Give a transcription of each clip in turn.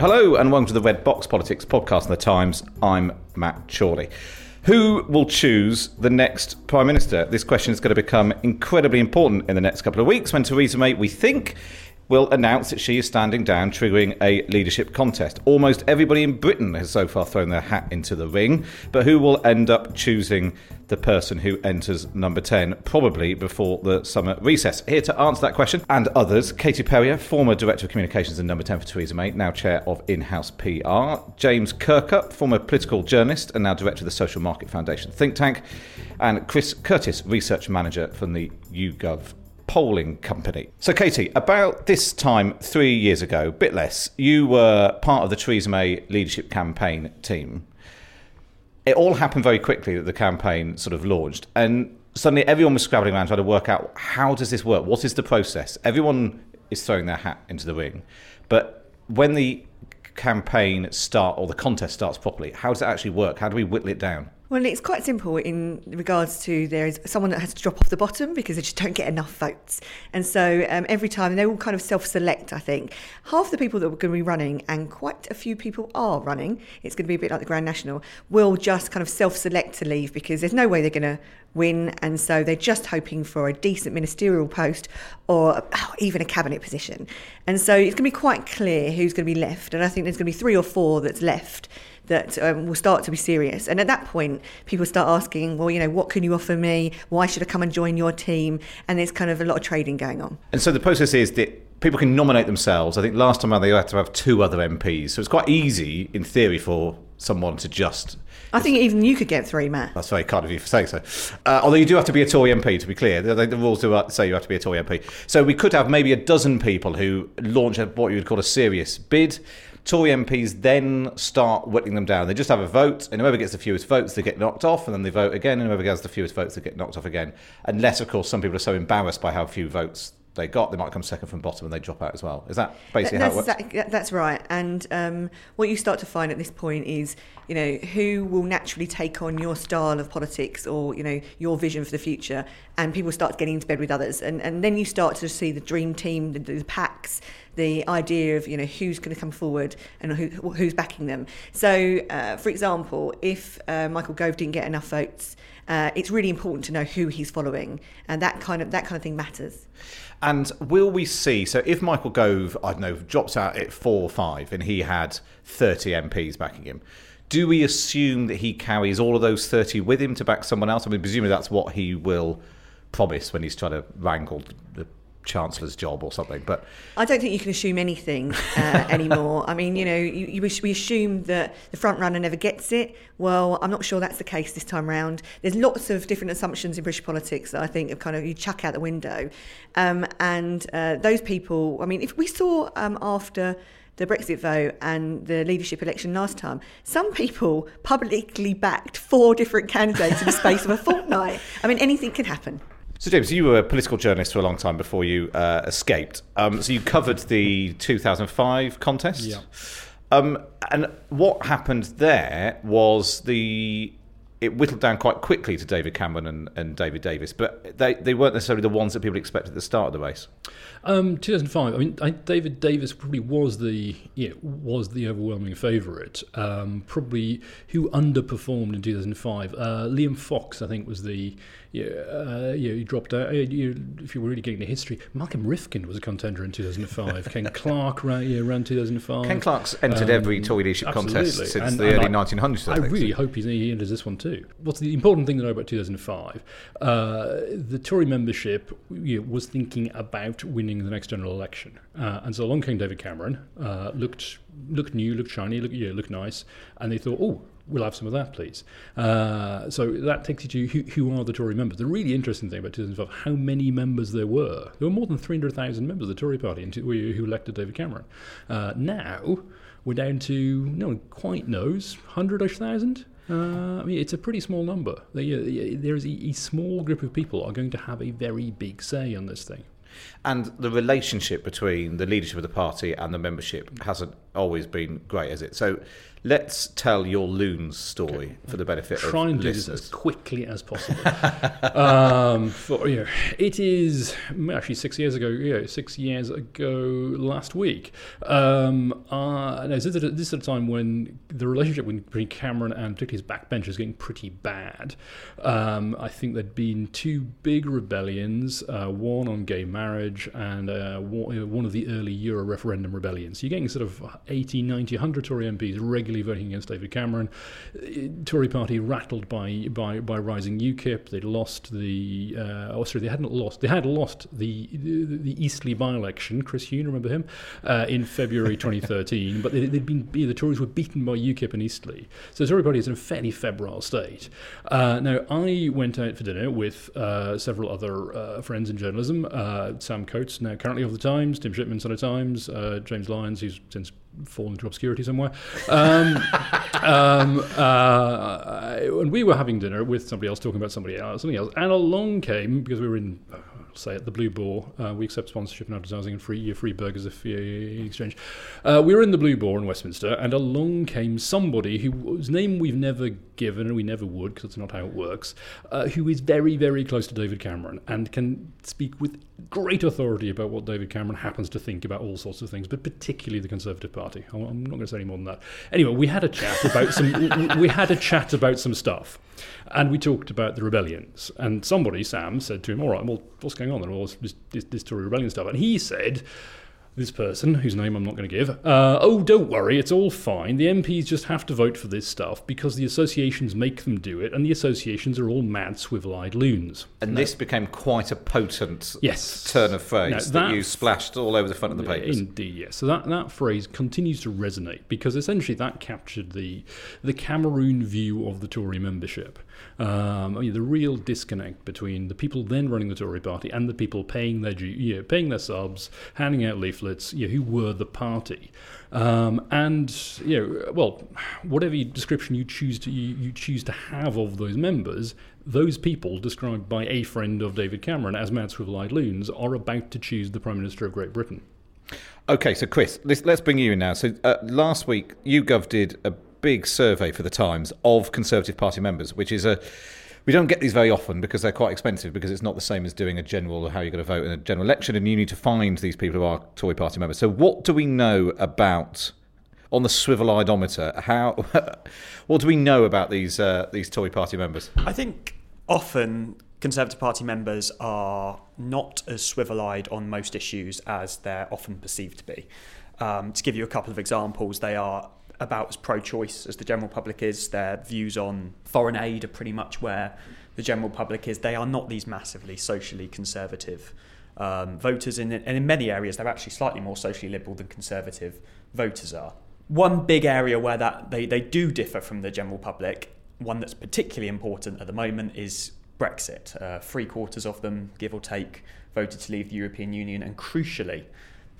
Hello and welcome to the Red Box Politics podcast in the Times. I'm Matt Chorley. Who will choose the next Prime Minister? This question is going to become incredibly important in the next couple of weeks when Theresa May, we think, will announce that she is standing down, triggering a leadership contest. Almost everybody in Britain has so far thrown their hat into the ring, but who will end up choosing the person who enters number 10, probably before the summer recess? Here to answer that question and others, Katie Perrior, former Director of Communications and number 10 for Theresa May, now Chair of In House PR, James Kirkup, former political journalist and now Director of the Social Market Foundation think tank, and Chris Curtis, Research Manager from the YouGov polling company. So, Katie, about this time three years ago, bit less, you were part of the Theresa May leadership campaign team. It all happened very quickly that the campaign sort of launched, and suddenly everyone was scrabbling around trying to work out how does this work? What is the process? Everyone is throwing their hat into the ring, but when the campaign start or the contest starts properly, how does it actually work? How do we whittle it down? Well, it's quite simple in regards to there is someone that has to drop off the bottom because they just don't get enough votes. And so um, every time they all kind of self select, I think. Half the people that are going to be running, and quite a few people are running, it's going to be a bit like the Grand National, will just kind of self select to leave because there's no way they're going to win. And so they're just hoping for a decent ministerial post or oh, even a cabinet position. And so it's going to be quite clear who's going to be left. And I think there's going to be three or four that's left that um, will start to be serious. And at that point, people start asking, well, you know, what can you offer me? Why should I come and join your team? And there's kind of a lot of trading going on. And so the process is that people can nominate themselves. I think last time around they had to have two other MPs. So it's quite easy, in theory, for someone to just. I think even you could get three, Matt. That's very kind of you for saying so. Uh, although you do have to be a Tory MP, to be clear. The, the rules do say you have to be a Tory MP. So we could have maybe a dozen people who launch what you would call a serious bid. Tory MPs then start whittling them down. They just have a vote, and whoever gets the fewest votes, they get knocked off, and then they vote again, and whoever gets the fewest votes, they get knocked off again. Unless, of course, some people are so embarrassed by how few votes they got, they might come second from bottom and they drop out as well. Is that basically that's how it works? Exactly, that's right. And um, what you start to find at this point is, you know, who will naturally take on your style of politics or, you know, your vision for the future. And people start getting into bed with others. And, and then you start to see the dream team, the, the packs, the idea of, you know, who's going to come forward and who, who's backing them. So, uh, for example, if uh, Michael Gove didn't get enough votes, uh, it's really important to know who he's following. And that kind of, that kind of thing matters. And will we see? So, if Michael Gove, I don't know, drops out at four or five, and he had thirty MPs backing him, do we assume that he carries all of those thirty with him to back someone else? I mean, presumably that's what he will promise when he's trying to wrangle the chancellor's job or something. But I don't think you can assume anything uh, anymore. I mean, you know, you, you, we assume that the front runner never gets it. Well, I'm not sure that's the case this time round. There's lots of different assumptions in British politics that I think have kind of you chuck out the window, um, and uh, those people. I mean, if we saw um, after the Brexit vote and the leadership election last time, some people publicly backed four different candidates in the space of a fortnight. I mean, anything can happen. So, James, you were a political journalist for a long time before you uh, escaped. Um, so, you covered the 2005 contest. Yeah. Um, and what happened there was the it whittled down quite quickly to David Cameron and, and David Davis, but they, they weren't necessarily the ones that people expected at the start of the race. Um, 2005. I mean, I, David Davis probably was the yeah, was the overwhelming favourite. Um, probably who underperformed in 2005. Uh, Liam Fox, I think, was the yeah, uh, yeah, he dropped out. Uh, you, if you were really getting the history, Malcolm Rifkind was a contender in 2005. Ken Clarke ran, yeah, ran 2005. Ken Clarke's entered um, every Tory leadership contest since and, the and early I, 1900s. I, I really so. hope he enters this one too. What's the important thing to know about 2005? Uh, the Tory membership you know, was thinking about winning the next general election, uh, and so along came David Cameron. Uh, looked looked new, looked shiny, looked yeah, looked nice, and they thought, oh, we'll have some of that, please. Uh, so that takes you to who, who, are the Tory members. The really interesting thing about 2005, how many members there were. There were more than 300,000 members of the Tory party who elected David Cameron. Uh, now we're down to no one quite knows, 100ish thousand. Uh, I mean, it's a pretty small number. There's a, a small group of people are going to have a very big say on this thing. And the relationship between the leadership of the party and the membership hasn't always been great, has it? So let's tell your loons story for the benefit Try of and do this listeners. as quickly as possible. um, for, you know, it is actually six years ago. You know, six years ago last week. Um, uh, no, this, is at, this is a time when the relationship between Cameron and particularly his backbench is getting pretty bad. Um, I think there'd been two big rebellions, uh, one on gay marriage and uh, one, one of the early Euro referendum rebellions. So you're getting sort of 80, 90, 100 Tory MPs regularly voting against David Cameron. Uh, Tory party rattled by by, by rising UKIP. They'd lost the uh, oh sorry they hadn't lost they had lost the the, the Eastleigh by-election. Chris Huhne, remember him, uh, in February 2013. but they, they'd been the Tories were beaten by UKIP and Eastleigh. So the Tory party is in a fairly febrile state. Uh, now I went out for dinner with uh, several other uh, friends in journalism. Sam Coates, now currently of the Times, Tim Shipman, Sunday Times, uh, James Lyons, who's since fallen into obscurity somewhere. Um, um, uh, and we were having dinner with somebody else talking about somebody else, something else, and along came because we were in. Say at the Blue Boar, uh, we accept sponsorship and advertising and free free burgers if you exchange. Uh, we were in the Blue Boar in Westminster, and along came somebody who, whose name we've never given and we never would because it's not how it works, uh, who is very very close to David Cameron and can speak with great authority about what David Cameron happens to think about all sorts of things, but particularly the Conservative Party. I'm not going to say any more than that. Anyway, we had a chat about some. we had a chat about some stuff, and we talked about the rebellions. And somebody, Sam, said to him, "All right, well, what's going on then? Well, this, this, this Tory rebellion stuff." And he said. This person, whose name I'm not going to give, uh, oh, don't worry, it's all fine. The MPs just have to vote for this stuff because the associations make them do it, and the associations are all mad, swivel eyed loons. And this became quite a potent Yes. turn of phrase that, that- you splashed all over the front of the papers. Indeed, yes. So that, that phrase continues to resonate because essentially that captured the the Cameroon view of the Tory membership. Um, I mean, the real disconnect between the people then running the Tory party and the people paying their you know, paying their subs, handing out leaflets, you know, who were the party. Um, and you know, well, whatever description you choose to you, you choose to have of those members, those people described by a friend of David Cameron as mad swivel-eyed loons are about to choose the Prime Minister of Great Britain. Okay, so Chris, let's, let's bring you in now. So uh, last week, YouGov did a big survey for the Times of Conservative Party members, which is a we don't get these very often because they're quite expensive because it's not the same as doing a general or how you're going to vote in a general election, and you need to find these people who are Tory Party members. So what do we know about on the swivel eyedometer? How what do we know about these uh, these Tory Party members? I think often Conservative Party members are not as swivel eyed on most issues as they're often perceived to be. Um, to give you a couple of examples, they are about as pro choice as the general public is. Their views on foreign aid are pretty much where the general public is. They are not these massively socially conservative um, voters, in, and in many areas, they're actually slightly more socially liberal than conservative voters are. One big area where that they, they do differ from the general public, one that's particularly important at the moment, is Brexit. Uh, three quarters of them, give or take, voted to leave the European Union, and crucially,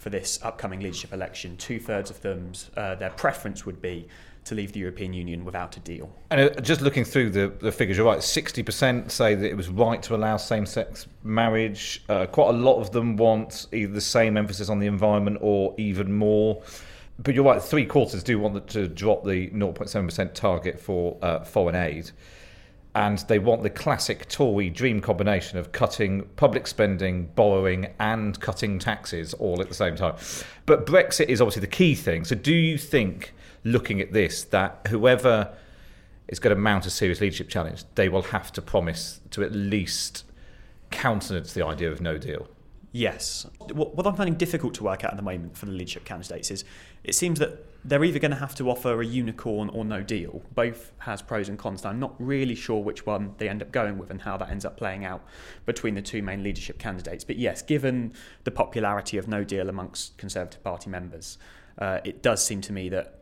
for this upcoming leadership election, two thirds of them, uh, their preference would be to leave the European Union without a deal. And uh, just looking through the, the figures, you're right. Sixty percent say that it was right to allow same-sex marriage. Uh, quite a lot of them want either the same emphasis on the environment or even more. But you're right. Three quarters do want to drop the 0.7 percent target for uh, foreign aid, and they want the classic Tory dream combination of cutting public spending, borrowing, and cutting taxes all at the same time. But Brexit is obviously the key thing. So, do you think, looking at this, that whoever is going to mount a serious leadership challenge, they will have to promise to at least countenance the idea of no deal? Yes. What, I'm finding difficult to work out at the moment for the leadership candidates is it seems that they're either going to have to offer a unicorn or no deal. Both has pros and cons. I'm not really sure which one they end up going with and how that ends up playing out between the two main leadership candidates. But yes, given the popularity of no deal amongst Conservative Party members, uh, it does seem to me that,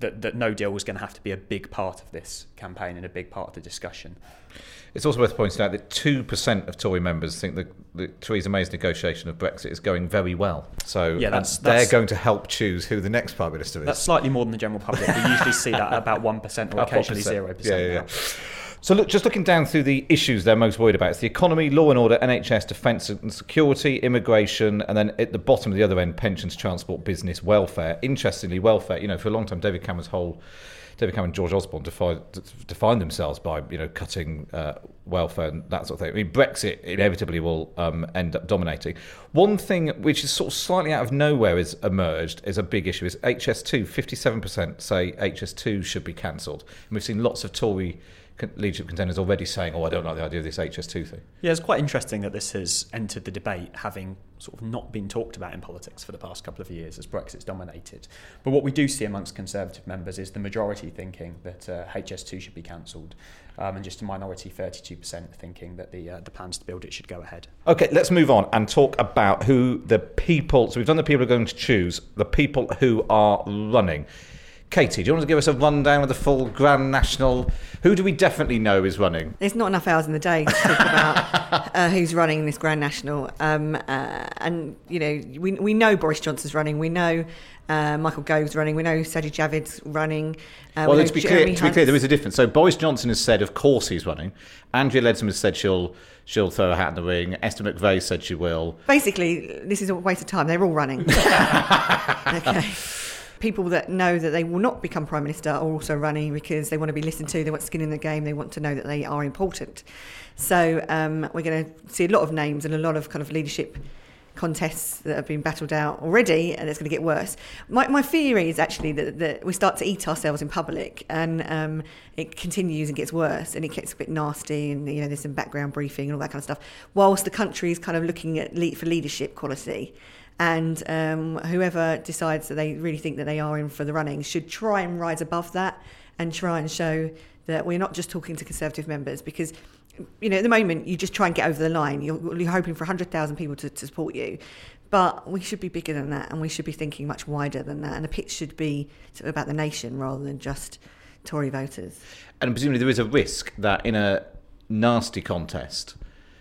that that no deal was going to have to be a big part of this campaign and a big part of the discussion. It's also worth pointing out that 2% of Tory members think that, that Theresa May's negotiation of Brexit is going very well. So Yeah, that's- they're that's- going to help choose who the next Prime Minister is. That's slightly more than the general public. We usually see that at about 1% or occasionally 0%. Yeah, yeah, yeah. So, look, just looking down through the issues they're most worried about, it's the economy, law and order, NHS, defence and security, immigration, and then at the bottom of the other end, pensions, transport, business, welfare. Interestingly, welfare, you know, for a long time, David Cameron's whole David Cameron George Osborne defined, defined themselves by you know cutting uh, welfare and that sort of thing. I mean, Brexit inevitably will um, end up dominating. One thing which is sort of slightly out of nowhere has emerged as a big issue is HS2. Fifty-seven percent say HS2 should be cancelled, and we've seen lots of Tory leadership contenders already saying, "Oh, I don't like the idea of this HS2 thing." Yeah, it's quite interesting that this has entered the debate, having sort of not been talked about in politics for the past couple of years as Brexit's dominated. But what we do see amongst Conservative members is the majority thinking that uh, HS2 should be cancelled, um, and just a minority, 32%, thinking that the uh, the plans to build it should go ahead. Okay, let's move on and talk about who the people. So we've done the people who are going to choose, the people who are running. Katie, do you want to give us a rundown of the full Grand National? Who do we definitely know is running? There's not enough hours in the day to talk about uh, who's running this Grand National. Um, uh, and, you know, we, we know Boris Johnson's running. We know uh, Michael Gove's running. We know Sajid Javid's running. Uh, well, we to be, clear, to be clear, there is a difference. So Boris Johnson has said, of course, he's running. Andrea Leadsom has said she'll she'll throw a hat in the ring. Esther McVey said she will. Basically, this is a waste of time. They're all running. okay people that know that they will not become prime minister are also running because they want to be listened to. They want skin in the game. They want to know that they are important. So um, we're going to see a lot of names and a lot of kind of leadership contests that have been battled out already, and it's going to get worse. My, my theory is actually that, that we start to eat ourselves in public, and um, it continues and gets worse, and it gets a bit nasty, and you know there's some background briefing and all that kind of stuff. Whilst the country is kind of looking at lead for leadership quality and um, whoever decides that they really think that they are in for the running should try and rise above that and try and show that we're not just talking to Conservative members because you know at the moment you just try and get over the line. You're, you're hoping for 100,000 people to, to support you. But we should be bigger than that and we should be thinking much wider than that. And the pitch should be about the nation rather than just Tory voters. And presumably there is a risk that in a nasty contest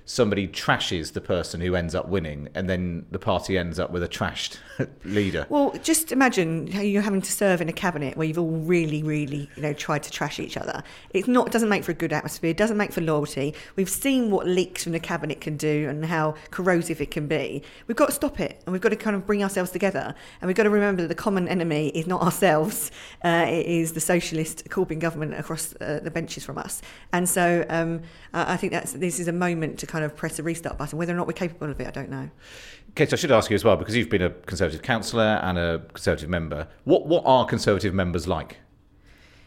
somebody trashes the person who ends up winning, and then the party ends up with a trashed leader. Well, just imagine you're having to serve in a cabinet where you've all really, really, you know, tried to trash each other. It's not. It doesn't make for a good atmosphere. It doesn't make for loyalty. We've seen what leaks from the cabinet can do and how corrosive it can be. We've got to stop it, and we've got to kind of bring ourselves together. And we've got to remember that the common enemy is not ourselves. Uh, it is the socialist Corbyn government across uh, the benches from us. And so um, I think that's this is a moment to kind kind of press a restart button. Whether or not we're capable of it, I don't know. Kate, I should ask you as well, because you've been a Conservative councillor and a Conservative member. What, what are Conservative members like?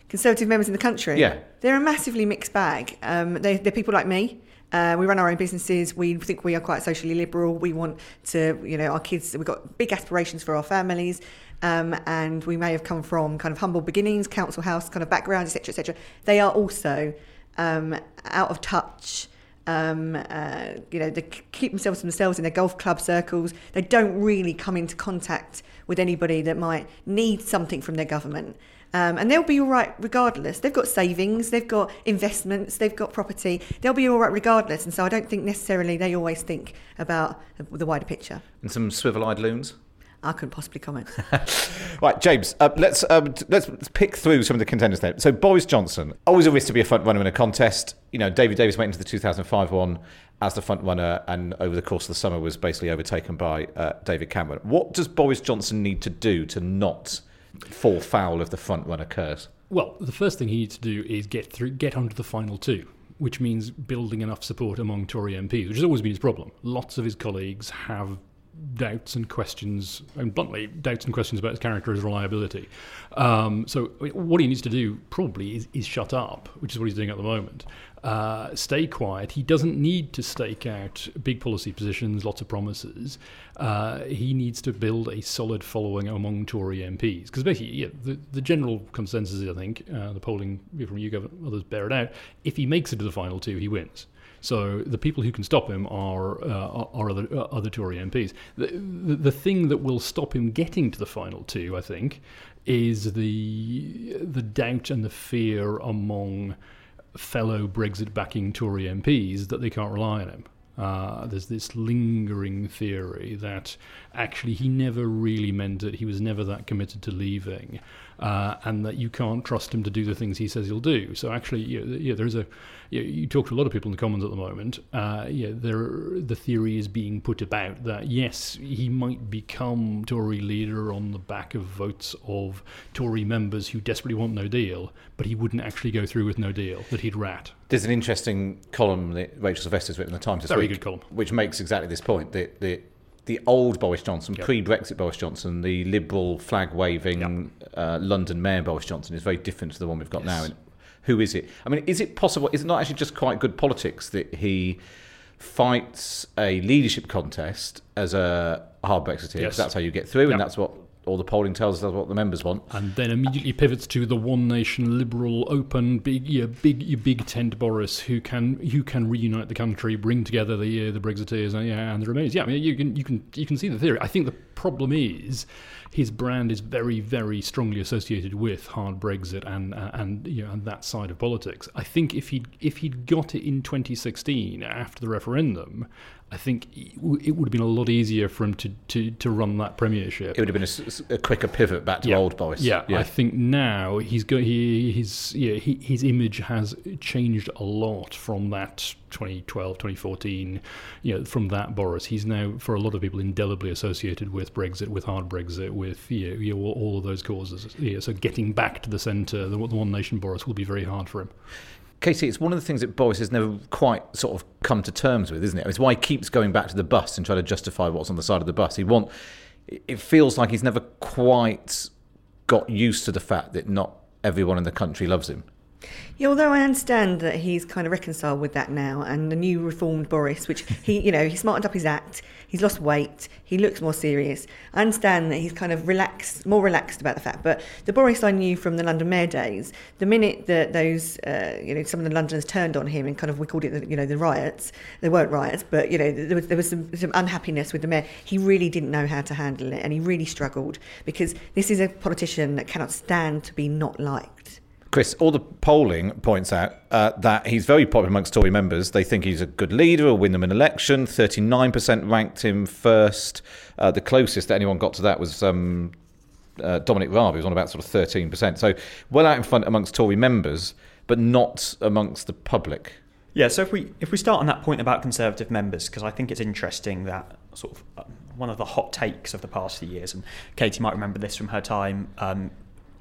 Conservative members in the country? Yeah. They're a massively mixed bag. Um, they, they're people like me. Uh, we run our own businesses. We think we are quite socially liberal. We want to, you know, our kids, we've got big aspirations for our families. Um, and we may have come from kind of humble beginnings, council house kind of backgrounds, etc., etc. They are also um, out of touch um, uh, you know, they keep themselves to themselves in their golf club circles. They don't really come into contact with anybody that might need something from their government. Um, and they'll be all right regardless. They've got savings, they've got investments, they've got property. They'll be all right regardless. And so I don't think necessarily they always think about the wider picture. And some swivel-eyed loons. I couldn't possibly comment. right, James. Uh, let's, um, let's let's pick through some of the contenders there. So Boris Johnson, always a risk to be a front runner in a contest. You know, David Davis went into the 2005 one as the front runner, and over the course of the summer was basically overtaken by uh, David Cameron. What does Boris Johnson need to do to not fall foul of the front runner curse? Well, the first thing he needs to do is get through, get onto the final two which means building enough support among Tory MPs, which has always been his problem. Lots of his colleagues have doubts and questions, and bluntly, doubts and questions about his character, character's reliability. Um, so, what he needs to do probably is, is, shut up, which is what he's doing at the moment. Uh, stay quiet. He doesn't need to stake out big policy positions, lots of promises. Uh, he needs to build a solid following among Tory MPs. Because basically, yeah, the, the general consensus is, I think, uh, the polling from you, YouGov others bear it out, if he makes it to the final two, he wins. So the people who can stop him are uh, are other, uh, other Tory MPs. The, the, the thing that will stop him getting to the final two, I think, is the the doubt and the fear among fellow Brexit backing Tory MPs that they can't rely on him. Uh, there's this lingering theory that actually he never really meant it. He was never that committed to leaving, uh, and that you can't trust him to do the things he says he'll do. So actually, you know, yeah, there's a you, know, you, talk to a lot of people in the Commons at the moment. Uh, yeah, there the theory is being put about that yes, he might become Tory leader on the back of votes of Tory members who desperately want No Deal, but he wouldn't actually go through with No Deal. That he'd rat. There's an interesting column that Rachel Sylvester's written in the Times this Very week, good column. which makes exactly this point. That the, the old Boris Johnson, Yep. pre-Brexit Boris Johnson, the liberal flag-waving uh, London Mayor Boris Johnson is very different to the one we've got now. And who is it? I mean, is it possible? Is it not actually just quite good politics that he fights a leadership contest as a hard Brexiteer? Yes. that's how you get through, Yep. and that's what all the polling tells us. What the members want. and then immediately pivots to the one nation liberal open big yeah, big big tent Boris who can who can reunite the country bring together the uh, the Brexiteers and, yeah, and the Remainers yeah I mean you can you can you can see the theory I think the problem is his brand is very very strongly associated with hard Brexit and uh, and you know and that side of politics I think if he if he'd got it in 2016 after the referendum I think it would have been a lot easier for him to, to, to run that premiership. It would have been a quicker pivot back to Yeah. old Boris. Yeah, I think now he's go he his yeah he, his image has changed a lot from that 2012 2014 you know from that Boris he's now for a lot of people indelibly associated with Brexit with hard Brexit with you know, you know, all, all of those causes yeah, so getting back to the centre the, the one nation Boris will be very hard for him Casey, it's one of the things that Boris has never quite sort of come to terms with, isn't it? It's why he keeps going back to the bus and trying to justify what's on the side of the bus. He want. It feels like he's never quite got used to the fact that not everyone in the country loves him. Yeah, although I understand that he's kind of reconciled with that now, and the new reformed Boris, which he, you know, he smartened up his act, he's lost weight, he looks more serious. I understand that he's kind of relaxed, more relaxed about the fact. But the Boris I knew from the London Mayor days, the minute that those, uh, you know, some of the Londoners turned on him and kind of we called it, the, you know, the riots. They weren't riots, but you know, there was there was some, some unhappiness with the mayor. He really didn't know how to handle it, and he really struggled because this is a politician that cannot stand to be not liked. Chris, all the polling points out uh, that he's very popular amongst Tory members. They think he's a good leader, will win them an election. 39% ranked him first. Uh, the closest that anyone got to that was um, uh, Dominic Raab, who was on about sort of 13%. So well out in front amongst Tory members, but not amongst the public. Yeah, so if we if we start on that point about Conservative members, because I think it's interesting that sort of uh, one of the hot takes of the past few years, and Katie might remember this from her time um,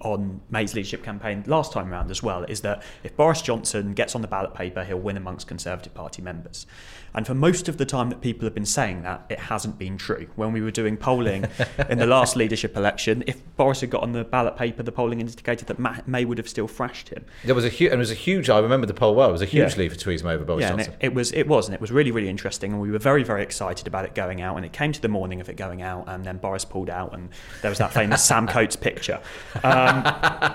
on May's leadership campaign last time round as well, is that if Boris Johnson gets on the ballot paper, he'll win amongst Conservative Party members. And for most of the time that people have been saying that, it hasn't been true. When we were doing polling in the last leadership election, if Boris had got on the ballot paper, the polling indicated that May would have still thrashed him. There was a huge, and it was a huge. I remember the poll well. It was a huge Yeah. lead for Theresa May over Boris yeah, and Johnson. it, it was it was, and it was really really interesting, and we were very very excited about it going out. And it came to the morning of it going out, and then Boris pulled out, and there was that famous Sam Coates picture. Um,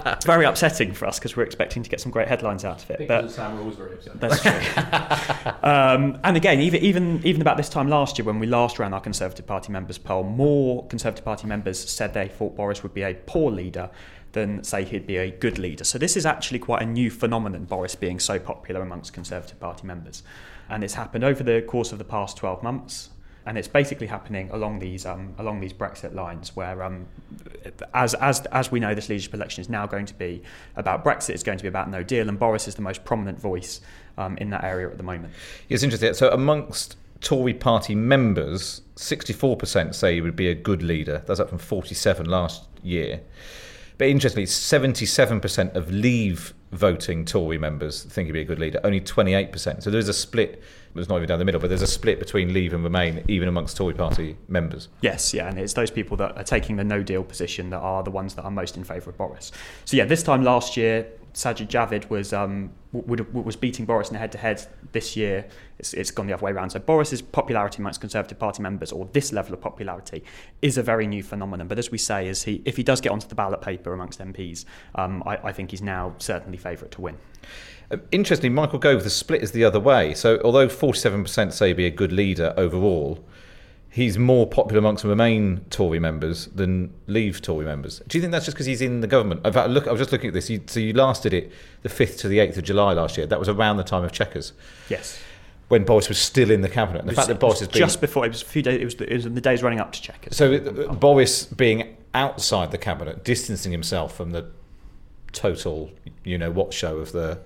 it's very upsetting for us because we're expecting to get some great headlines out of it. But Sam Rose very upset that's true. um, and again, even even even about this time last year, when we last ran our Conservative Party members poll, more Conservative Party members said they thought Boris would be a poor leader than say he'd be a good leader. So this is actually quite a new phenomenon, Boris being so popular amongst Conservative Party members, and it's happened over the course of the past twelve months. And it's basically happening along these um, along these Brexit lines, where um, as as as we know, this leadership election is now going to be about Brexit. It's going to be about No Deal, and Boris is the most prominent voice um, in that area at the moment. It's interesting. So amongst Tory party members, 64% say he would be a good leader. That's up from 47 last year. But interestingly, 77% of Leave voting Tory members think he'd be a good leader. Only 28%. So there's a split. It's not even down the middle, but there's a split between Leave and Remain, even amongst Tory party members. Yes, yeah, and it's those people that are taking the no deal position that are the ones that are most in favour of Boris. So yeah, this time last year, Sajid Javid was um, would, was beating Boris in a head-to-head. This year, it's, it's gone the other way around. So Boris's popularity amongst Conservative Party members, or this level of popularity, is a very new phenomenon. But as we say, is he if he does get onto the ballot paper amongst MPs, um, I, I think he's now certainly favourite to win. Uh, Interestingly, Michael Gove, the split is the other way. So although 47% say be a good leader overall, he's more popular amongst Remain Tory members than Leave Tory members. Do you think that's just because he's in the government? In fact, look, I was just looking at this. You, so you lasted it the 5th to the 8th of July last year. That was around the time of Chequers. Yes. when Boris was still in the cabinet. And the It fact that Boris has been just before it was a few days. It was the, it was in the days running up to it. so uh, Boris being outside the cabinet, distancing himself from the total, you know, what show of the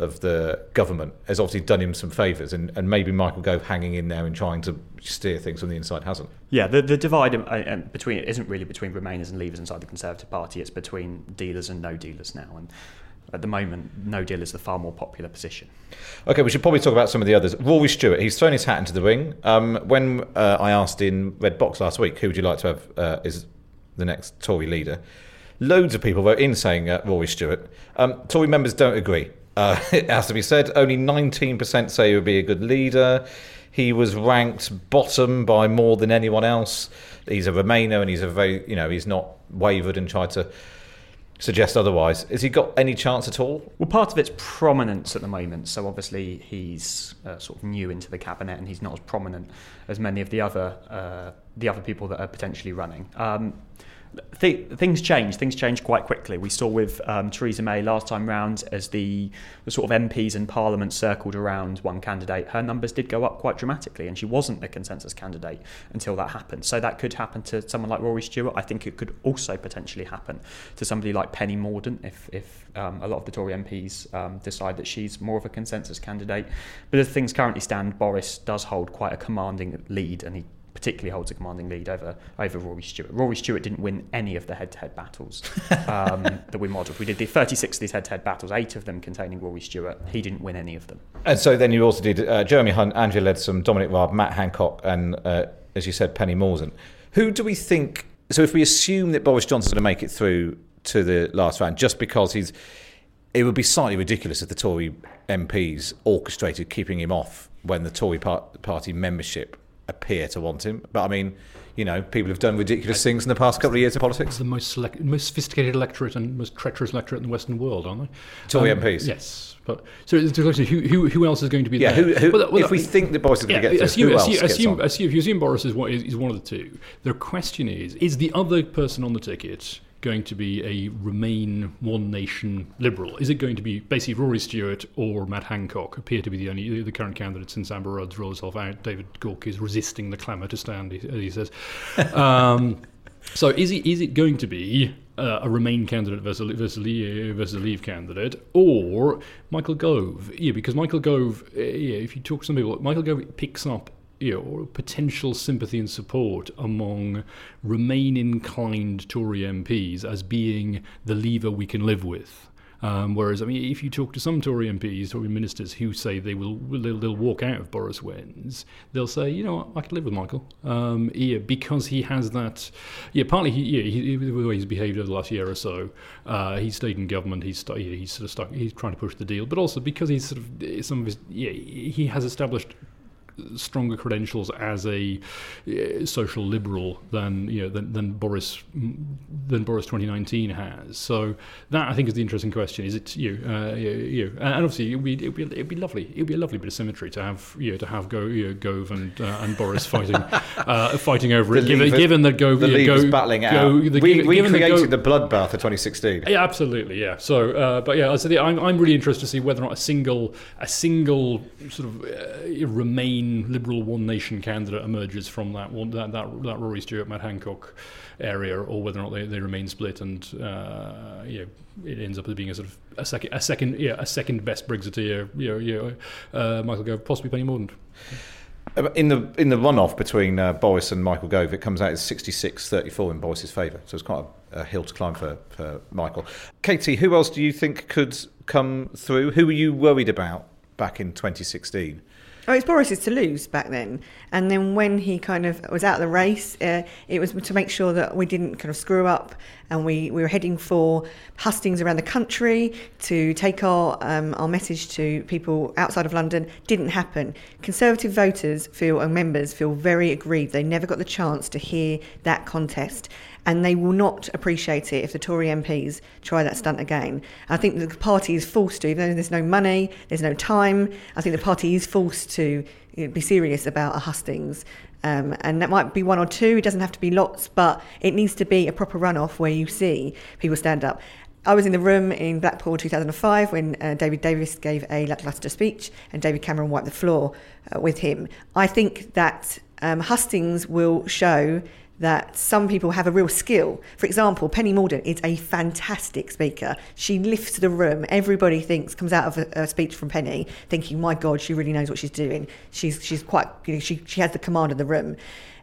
of the government has obviously done him some favours, and, and maybe Michael Gove hanging in there and trying to steer things from the inside hasn't. Yeah, the, the divide um, uh, um, between it isn't really between Remainers and Leavers inside the Conservative Party. It's between dealers and no dealers now. And at the moment, no deal is the far more popular position. Okay, we should probably talk about some of the others. Rory Stewart, he's thrown his hat into the ring. Um, when uh, I asked in Red Box last week, who would you like to have uh, is the next Tory leader? Loads of people wrote in saying uh, Rory Stewart. Um, Tory members don't agree. Uh, it has to be said. Only 19% say he would be a good leader. He was ranked bottom by more than anyone else. He's a Remainer and he's a very, you know, he's not wavered and tried to suggest otherwise. Has he got any chance at all? Well, part of it's prominence at the moment. So obviously he's uh, sort of new into the cabinet, and he's not as prominent as many of the other uh, the other people that are potentially running. Um, th- things change. Things change quite quickly. We saw with um, Theresa May last time round, as the, the sort of MPs in Parliament circled around one candidate, her numbers did go up quite dramatically, and she wasn't the consensus candidate until that happened. So that could happen to someone like Rory Stewart. I think it could also potentially happen to somebody like Penny Mordaunt if, if um, a lot of the Tory MPs um, decide that she's more of a consensus candidate. But as things currently stand, Boris does hold quite a commanding lead, and he particularly holds a commanding lead over over Rory Stewart. Rory Stewart didn't win any of the head-to-head battles um, that we modelled. We did the 36 of these head-to-head battles, eight of them containing Rory Stewart. He didn't win any of them. And so then you also did uh, Jeremy Hunt, Andrea Leadsom, Dominic Raab, Matt Hancock, and uh, as you said, Penny Mordaunt. Who do we think? So if we assume that Boris Johnson's going to make it through to the last round, just because he's, it would be slightly ridiculous if the Tory MPs orchestrated keeping him off when the Tory par- party membership appear to want him. But I mean, you know, people have done ridiculous things in the past couple of years of It's politics. the most select, most sophisticated electorate and most treacherous electorate in the Western world, aren't they? Tory um, MPs. Yes, but so the question: who, who, who else is going to be Yeah, there? who, who, Well, well, if we think that Boris is going to get through, assume, who else assume, gets assume, assume, if you assume Boris is one, is, is one of the two, the question is: is the other person on the ticket going to be a Remain One Nation Liberal? Is it going to be basically Rory Stewart or Matt Hancock? Appear to be the only the current candidates since Amber Rudd's rolled herself out. David Gauke is resisting the clamour to stand, as he says. Um, so is it is it going to be uh, a Remain candidate versus versus, Leave, versus a Leave candidate, or Michael Gove? Yeah, because Michael Gove, uh, yeah, if you talk to some people, Michael Gove picks up you know, potential sympathy and support among Remain inclined Tory MPs as being the Leaver we can live with. Um, whereas, I mean, if you talk to some Tory MPs, Tory ministers who say they will, they'll, they'll walk out if Boris wins, they'll say, you know, I can live with Michael, um, yeah, because he has that. Yeah, partly, he, yeah, he, the way he's behaved over the last year or so, uh, he's stayed in government. He's yeah, he's sort of stuck. He's trying to push the deal, but also because he's sort of some of his. Yeah, he has established stronger credentials as a uh, social liberal than you know than, than Boris than Boris 2019 has. So that I think is the interesting question. Is it you? Uh, you, you and obviously it'd be, it'd be it'd be lovely. It'd be a lovely bit of symmetry to have you know to have Go you know, Gove and uh, and Boris fighting uh, fighting over it. Given, given that Gove the you know, Gove- battling it Go- out. the- we we created Gove- the bloodbath of 2016. yeah, absolutely. Yeah. So, uh, but yeah, I said I'm, I'm really interested to see whether or not a single, a single sort of uh, Liberal One Nation candidate emerges from that one, that that, that Rory Stewart, Matt Hancock area, or whether or not they, they remain split and uh, you know, it ends up being a sort of a second, a second, yeah, a second best Brexiteer, you know, you know, uh, Michael Gove, possibly Penny Mordaunt. Uh, In the in the runoff between uh, Boris and Michael Gove, it comes out as 66-34 in Boris's favour. So it's quite a, a hill to climb for, for Michael. Katie, who else do you think could come through? Who were you worried about back in 2016? Oh, it's Boris's to lose back then. And then when he kind of was out of the race, uh, it was to make sure that we didn't kind of screw up and we, we were heading for hustings around the country to take our, um, our message to people outside of London. Didn't happen. Conservative voters feel and members feel very aggrieved. They never got the chance to hear that contest. And they will not appreciate it if the Tory MPs try that stunt again. I think the party is forced to, even though there's no money, there's no time, I think the party is forced to you know, be serious about a hustings. Um, and that might be one or two, it doesn't have to be lots, but it needs to be a proper runoff where you see people stand up. I was in the room in Blackpool 2005 when uh, David Davis gave a lacklustre speech and David Cameron wiped the floor uh, with him. I think that um, hustings will show that some people have a real skill. For example, Penny Mordaunt is a fantastic speaker. She lifts the room. Everybody thinks comes out of a, a, speech from Penny thinking, "My God, she really knows what she's doing. She's she's quite you know, she she has the command of the room."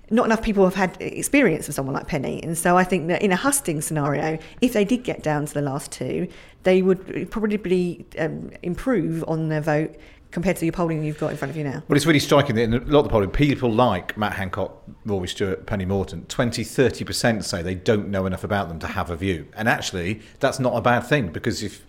Not enough people have had experience of someone like Penny, and so I think that in a hustings scenario, if they did get down to the last two, they would probably um, improve on their vote compared to your polling you've got in front of you now? Well, it's really striking that in a lot of the polling, people like Matt Hancock, Rory Stewart, Penny Mordaunt, 20, 30% say they don't know enough about them to have a view. And actually, that's not a bad thing because if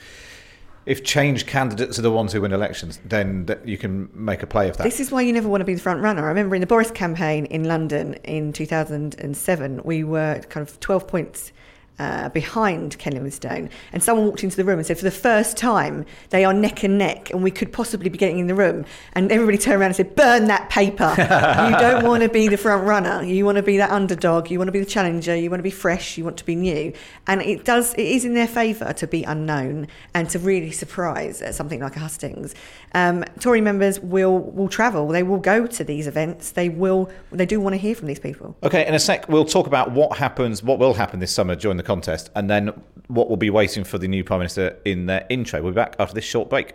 if change candidates are the ones who win elections, then you can make a play of that. This is why you never want to be the front runner. I remember in the Boris campaign in London in 2007, we were kind of 12 points uh, behind Ken Livingstone, and someone walked into the room and said, for the first time, they are neck and neck, and we could possibly be getting in the room. And everybody turned around and said, burn that paper. you don't want to be the front runner. You want to be that underdog. You want to be the challenger. You want to be fresh. You want to be new. And it does. It is in their favour to be unknown and to really surprise at something like a hustings. Um, Tory members will will travel. They will go to these events. They will. They do want to hear from these people. Okay, in a sec, we'll talk about what happens, what will happen this summer during the contest, and then what will be waiting for the new Prime Minister in their intro. We'll be back after this short break.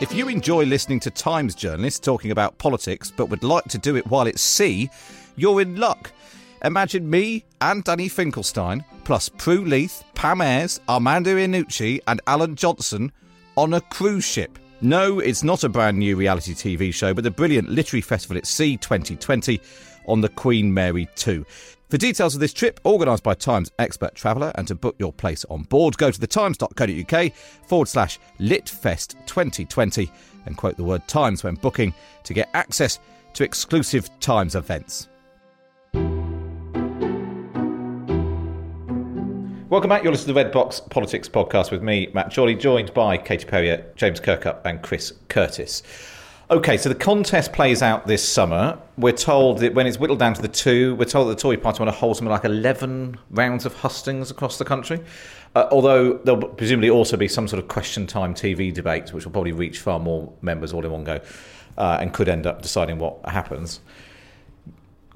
If you enjoy listening to Times journalists talking about politics but would like to do it while it's sea, you're in luck. Imagine me and Danny Finkelstein, plus Prue Leith, Pam Ayres, Armando Iannucci, and Alan Johnson on a cruise ship. No, it's not a brand new reality TV show, but the brilliant Literary Festival at Sea 2020 on the Queen Mary 2. For details of this trip, organised by Times Expert Traveller, and to book your place on board, go to thetimes.co.uk forward slash litfest 2020 and quote the word Times when booking to get access to exclusive Times events. Welcome back. You're listening to the Red Box Politics podcast with me, Matt Chorley, joined by Katie Perrior, James Kirkup, and Chris Curtis. Okay, so the contest plays out this summer. We're told that when it's whittled down to the two, we're told that the Tory party want to hold something like 11 rounds of hustings across the country. Uh, although there'll presumably also be some sort of question time TV debate, which will probably reach far more members all in one go uh, and could end up deciding what happens.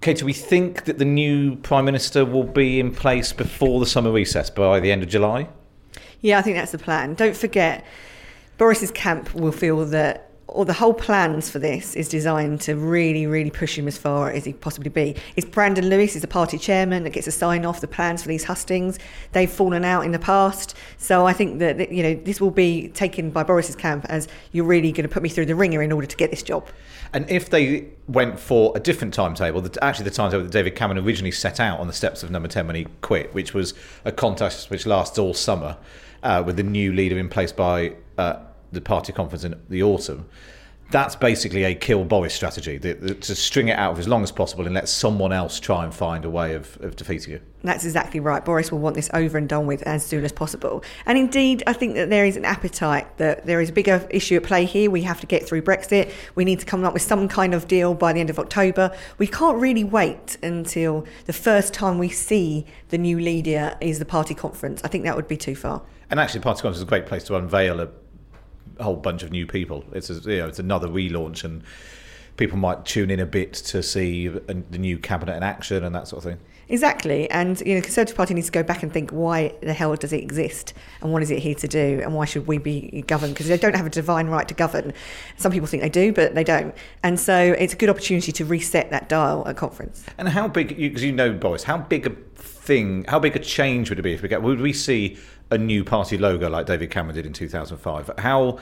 Okay, do we think that the new Prime Minister will be in place before the summer recess by the end of July? Yeah, I think that's the plan. Don't forget, Boris's camp will feel that or the whole plans for this is designed to really, really push him as far as he possibly be. It's Brandon Lewis is the party chairman that gets to sign off the plans for these hustings. They've fallen out in the past, so I think that you know this will be taken by Boris's camp as you're really going to put me through the ringer in order to get this job. And if they went for a different timetable, actually the timetable that David Cameron originally set out on the steps of Number Ten when he quit, which was a contest which lasts all summer, uh, with the new leader in place by. Uh, the party conference in the autumn, that's basically a kill Boris strategy the, the, to string it out for as long as possible and let someone else try and find a way of, of defeating you. That's exactly right. Boris will want this over and done with as soon as possible. And indeed, I think that there is an appetite that there is a bigger issue at play here. We have to get through Brexit. We need to come up with some kind of deal by the end of October. We can't really wait until the first time we see the new leader is the party conference. I think that would be too far. And actually, party conference is a great place to unveil a whole bunch of new people. It's a, you know it's another relaunch, and people might tune in a bit to see the new cabinet in action and that sort of thing. Exactly, and you know, the Conservative Party needs to go back and think why the hell does it exist, and what is it here to do, and why should we be governed? Because they don't have a divine right to govern. Some people think they do, but they don't, and so it's a good opportunity to reset that dial at conference. And how big? Because you know, Boris, how big a thing, how big a change would it be if we get? Would we see a new party logo like David Cameron did in 2005. How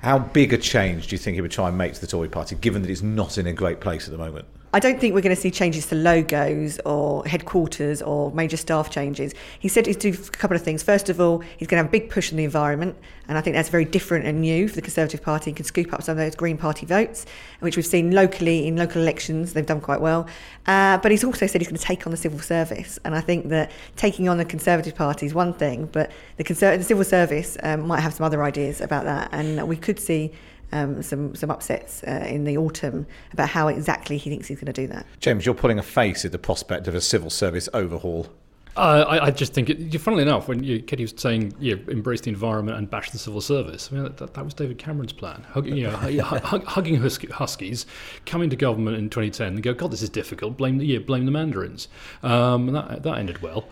how big a change do you think he would try and make to the Tory party, given that it's not in a great place at the moment? I don't think we're going to see changes to logos or headquarters or major staff changes. He said he's do a couple of things. First of all, he's going to have a big push on the environment, and I think that's very different and new for the Conservative Party. He can scoop up some of those Green Party votes, which we've seen locally in local elections. They've done quite well. Uh, but he's also said he's going to take on the civil service, and I think that taking on the Conservative Party is one thing, but the, Conser- the civil service um, might have some other ideas about that, and we could see um, some some upsets uh, in the autumn about how exactly he thinks he's going to do that. James, you're pulling a face at the prospect of a civil service overhaul. Uh, I, I, just think, it, funnily enough, when you, Katie was saying you know, embrace the environment and bash the civil service, I mean, that, that was David Cameron's plan. Hug, you know, hug, hugging Huskies, coming to government in 2010 and go, God, this is difficult, blame the, yeah, blame the Mandarins. Um, and that, that ended well.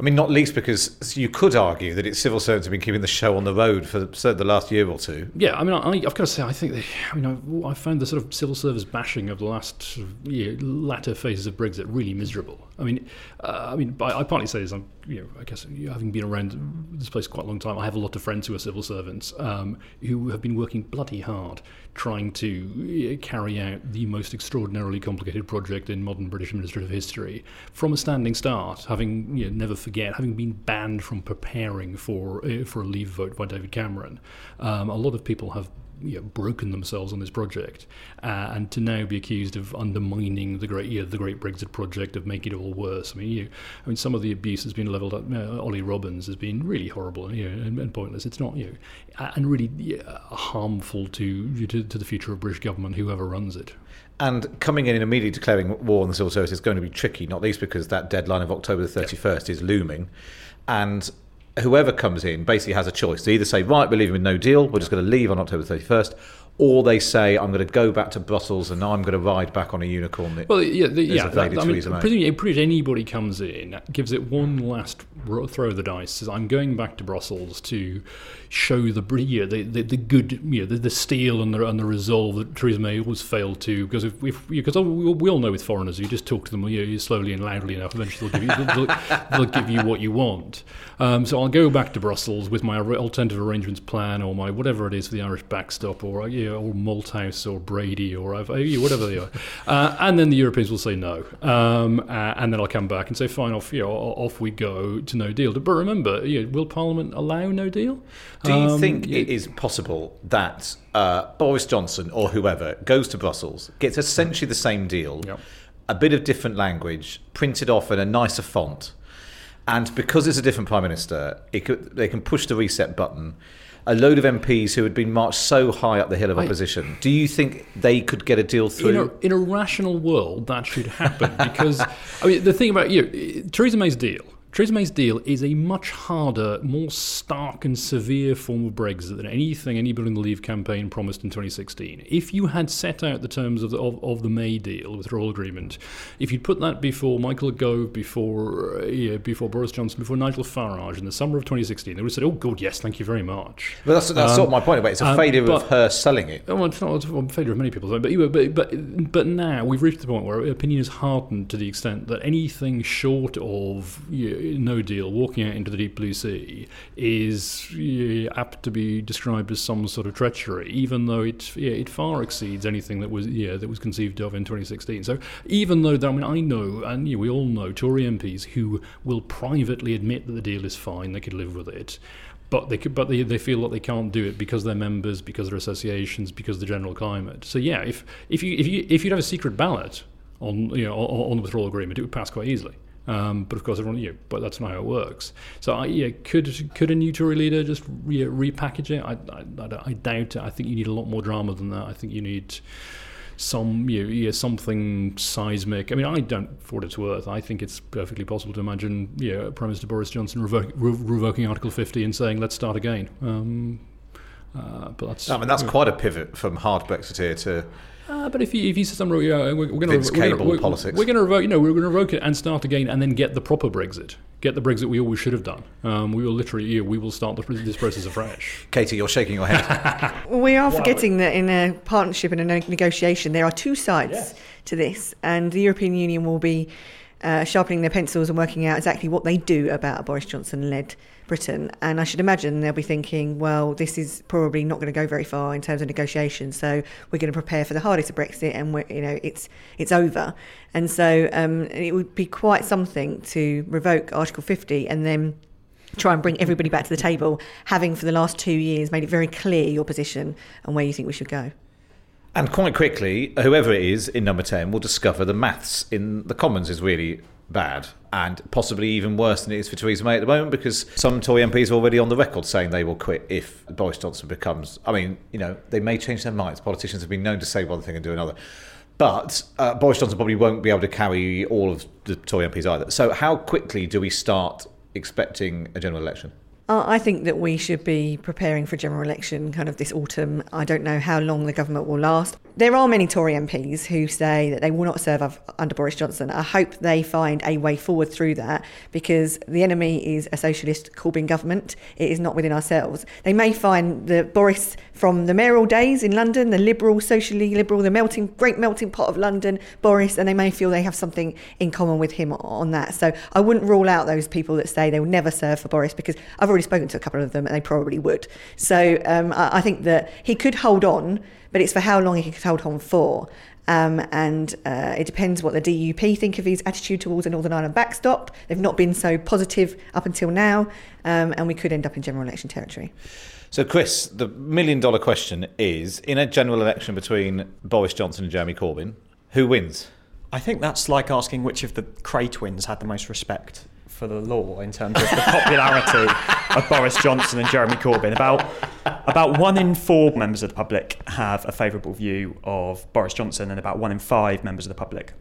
I mean, not least because you could argue that its civil servants have been keeping the show on the road for the last year or two. Yeah, I mean, I, have got to say, I think, they, I mean, I, found the sort of civil service bashing of the last year, latter phases of Brexit really miserable. I mean, uh, I mean, I, I, partly say this. I'm, you know, I guess having been around this place quite a long time, I have a lot of friends who are civil servants um, who have been working bloody hard trying to carry out the most extraordinarily complicated project in modern British administrative history from a standing start, having you know, never forget, having been banned from preparing for uh, for a leave vote by David Cameron. Um, a lot of people have you know, broken themselves on this project, uh, and to now be accused of undermining the great you know, the Great Brexit project, of making it all worse. I mean, you, I mean, some of the abuse has been levelled at uh, Ollie Robbins has been really horrible you know, and, and, pointless. It's not you know, and really harmful to, to to the future of British government, whoever runs it. And coming in and immediately declaring war on the civil service is going to be tricky, not least because that deadline of October the 31st is looming. And whoever comes in basically has a choice. They either say, right, we're leaving with no deal, we're just going to leave on October 31st, or they say, I'm going to go back to Brussels and I'm going to ride back on a unicorn that well, yeah, the, yeah, that, I mean, pretty, pretty much anybody comes in, gives it one last throw of the dice, says, I'm going back to Brussels to show the yeah, the, the, the good, you know, the, the steel and the, and the resolve that Theresa May always failed to, because if, if because we all know with foreigners, you just talk to them you know, slowly and loudly enough, eventually they'll give you, they'll, they'll give you what you want. Um, so I'll go back to Brussels with my alternative arrangements plan or my whatever it is for the Irish backstop or you know, or Malthouse or Brady or whatever they are, uh, and then the Europeans will say no, um, uh, and then I'll come back and say fine, off you know, off we go to no deal. But remember, you know, will Parliament allow no deal? Do you um, think it is possible that uh, Boris Johnson or whoever goes to Brussels, gets essentially the same deal, yep. a bit of different language, printed off in a nicer font? And because it's a different prime minister, could, they can push the reset button. A load of MPs who had been marched so high up the hill of opposition. I, do you think they could get a deal through? In a, in a rational world, that should happen because I mean the thing about you, know, Theresa May's deal Theresa May's deal is a much harder, more stark and severe form of Brexit than anything anybody in the Leave campaign promised in 2016. If you had set out the terms of the, of, of the May deal, withdrawal agreement, if you'd put that before Michael Gove, before uh, yeah, before Boris Johnson, before Nigel Farage in the summer of 2016, they would have said, "Oh, God, yes, thank you very much." But that's, that's um, sort of my point about it. It's a um, failure but, of her selling it. Oh, it's not a failure of many people, but, but but but now we've reached the point where opinion is hardened to the extent that anything short of you know, no deal, walking out into the deep blue sea, is yeah, apt to be described as some sort of treachery, even though it yeah, it far exceeds anything that was yeah that was conceived of in 2016. So even though that, I mean I know and yeah, we all know Tory MPs who will privately admit that the deal is fine, they could live with it but they could, but they, they feel that they can't do it because they're members, because they're associations, because of the general climate. So yeah, if if you if you if you'd have a secret ballot on you know on, on the withdrawal agreement, it would pass quite easily. Um, but of course, everyone, yeah, but that's not how it works. So, I, yeah, could could a new Tory leader just re- repackage it? I, I, I, doubt it. I think you need a lot more drama than that. I think you need some, you know, yeah, something seismic. I mean, I don't, for what it's worth, I think it's perfectly possible to imagine, yeah, Prime Minister Boris Johnson revo- re- revoking Article 50 and saying, "Let's start again." Um, uh, but that's. I mean, that's quite a pivot from hard Brexiteer to uh, but if you if you say something, yeah, we're, we're going to cable we're, politics. We're going to revoke, you know, we're going to revoke it and start again, and then get the proper Brexit, get the Brexit we always should have done. Um, we will literally, yeah, we will start the, this process afresh. Katie, you're shaking your head. we are forgetting that in a partnership and a negotiation, there are two sides yes. to this, and the European Union will be uh, sharpening their pencils and working out exactly what they do about a Boris Johnson-led Britain. And I should imagine they'll be thinking, well, this is probably not going to go very far in terms of negotiations. So we're going to prepare for the hardest of Brexit, and we're, you know it's it's over. And so um, it would be quite something to revoke Article 50 and then try and bring everybody back to the table, having for the last two years made it very clear your position and where you think we should go. And quite quickly, whoever it is in number 10 will discover the maths in the Commons is really bad and possibly even worse than it is for Theresa May at the moment because some Tory MPs are already on the record saying they will quit if Boris Johnson becomes. I mean, you know, they may change their minds. Politicians have been known to say one thing and do another. But uh, Boris Johnson probably won't be able to carry all of the Tory MPs either. So, how quickly do we start expecting a general election? Uh, I think that we should be preparing for a general election kind of this autumn. I don't know how long the government will last. There are many Tory MPs who say that they will not serve under Boris Johnson. I hope they find a way forward through that because the enemy is a socialist Corbyn government. It is not within ourselves. They may find that Boris from the mayoral days in London, the liberal, socially liberal, the melting, great melting pot of London, Boris, and they may feel they have something in common with him on that. So I wouldn't rule out those people that say they will never serve for Boris because I've already spoken to a couple of them and they probably would. So um, I think that he could hold on but it's for how long he could hold on for. Um, and uh, it depends what the DUP think of his attitude towards the Northern Ireland backstop. They've not been so positive up until now, um, and we could end up in general election territory. So, Chris, the million dollar question is in a general election between Boris Johnson and Jeremy Corbyn, who wins? I think that's like asking which of the Kray twins had the most respect for the law in terms of the popularity of Boris Johnson and Jeremy Corbyn. About about one in four members of the public have a favourable view of Boris Johnson, and about one in five members of the public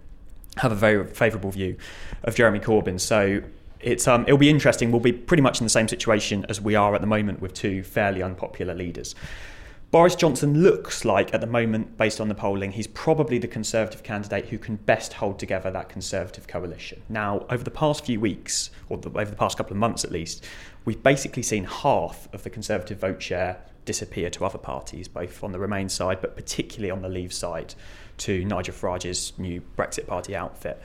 have a very favourable view of Jeremy Corbyn. So it's um, it'll be interesting. We'll be pretty much in the same situation as we are at the moment with two fairly unpopular leaders. Boris Johnson looks like, at the moment, based on the polling, he's probably the Conservative candidate who can best hold together that Conservative coalition. Now, over the past few weeks, or the, over the past couple of months at least, we've basically seen half of the Conservative vote share disappear to other parties, both on the Remain side, but particularly on the Leave side, to Nigel Farage's new Brexit Party outfit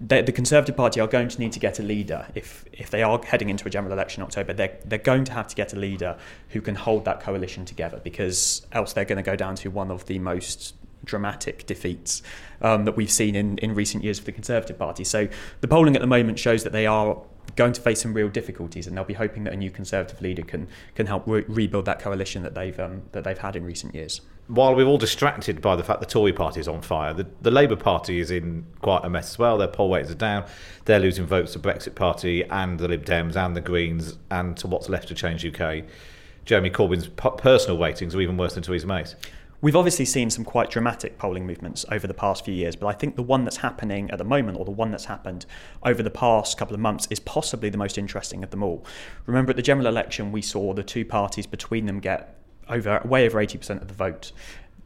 the, the Conservative Party are going to need to get a leader if if they are heading into a general election in October. They're they're going to have to get a leader who can hold that coalition together because else they're going to go down to one of the most dramatic defeats um, that we've seen in, in recent years for the Conservative Party. So the polling at the moment shows that they are going to face some real difficulties, and they'll be hoping that a new Conservative leader can can help re- rebuild that coalition that they've um, that they've had in recent years while we're all distracted by the fact the Tory party is on fire, the, the Labour Party is in quite a mess as well. Their poll weights are down. They're losing votes to Brexit Party and the Lib Dems and the Greens and to what's left to Change UK. Jeremy Corbyn's personal ratings are even worse than Theresa May's. We've obviously seen some quite dramatic polling movements over the past few years, but I think the one that's happening at the moment, or the one that's happened over the past couple of months, is possibly the most interesting of them all. Remember, at the general election, we saw the two parties between them get over way over 80% of the vote.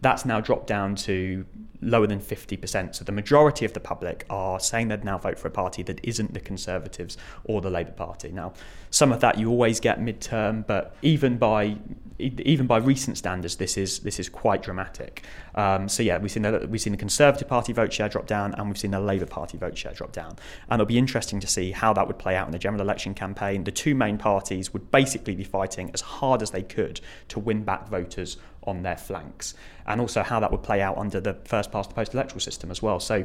That's now dropped down to lower than 50%. So the majority of the public are saying they'd now vote for a party that isn't the Conservatives or the Labour Party. Now, some of that you always get midterm, but even by even by recent standards, this is this is quite dramatic. Um, so yeah, we've seen we've seen the Conservative Party vote share drop down, and we've seen the Labour Party vote share drop down. And it'll be interesting to see how that would play out in the general election campaign. The two main parties would basically be fighting as hard as they could to win back voters on their flanks, and also how that would play out under the first past the post electoral system as well. So,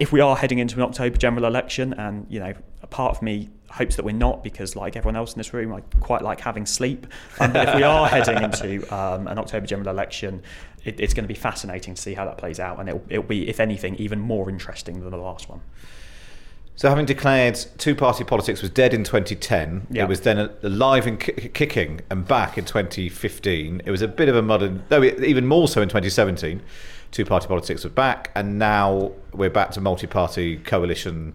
if we are heading into an October general election, and you know, a part of me hopes that we're not, because like everyone else in this room, I quite like having sleep. Um, but if we are heading into um, an October general election, it, it's going to be fascinating to see how that plays out, and it'll, it'll be, if anything, even more interesting than the last one. So, having declared two party politics was dead in 2010, it was then alive and k- kicking and back in 2015. It was a bit of a modern, though even more so in 2017. Two party politics was back, and now we're back to multi party coalition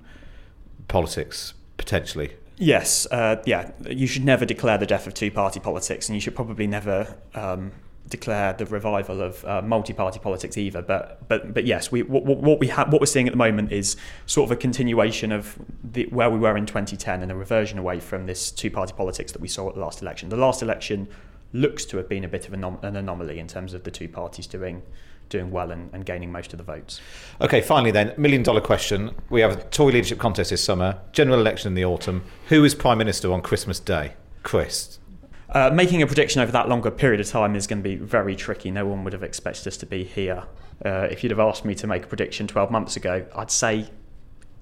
politics, potentially. Yes, uh, yeah. You should never declare the death of two party politics, and you should probably never um, declare the revival of uh, multi-party politics either. But but but yes, we what, what we have what we're seeing at the moment is sort of a continuation of the, where we were in 2010 and a reversion away from this two-party politics that we saw at the last election. The last election looks to have been a bit of an, an anomaly in terms of the two parties doing doing well and, and, gaining most of the votes. Okay, finally then, million dollar question. We have a Tory leadership contest this summer, general election in the autumn. Who is Prime Minister on Christmas Day? Chris, uh, making a prediction over that longer period of time is going to be very tricky. No one would have expected us to be here. Uh, if you'd have asked me to make a prediction 12 months ago, I'd say,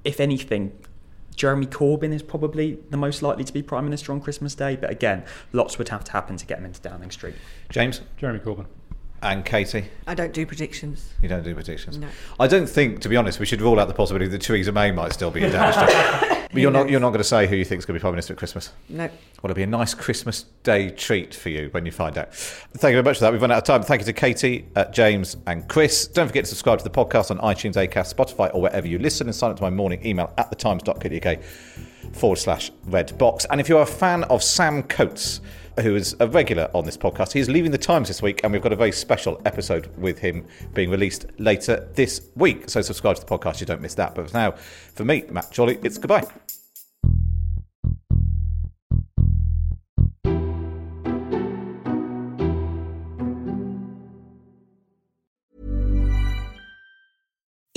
if anything, Jeremy Corbyn is probably the most likely to be Prime Minister on Christmas Day. But again, lots would have to happen to get him into Downing Street. James? Jeremy Corbyn. And Katie, I don't do predictions. you don't do predictions. No. I don't think, to be honest, we should rule out the possibility that Theresa May might still be in Downing But you're not, you're not going to say who you think is going to be Prime Minister at Christmas. No. Well, it'll be a nice Christmas Day treat for you when you find out. Thank you very much for that. We've run out of time. Thank you to Katie, uh, James, and Chris. Don't forget to subscribe to the podcast on iTunes, Acast, Spotify, or wherever you listen, and sign up to my morning email at thetimes.co.uk forward slash red box. And if you're a fan of Sam Coates, who is a regular on this podcast, he's leaving the Times this week, and we've got a very special episode with him being released later this week. So subscribe to the podcast, you don't miss that. But now, for me, Matt Chorley, it's goodbye.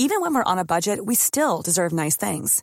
Even when we're on a budget, we still deserve nice things.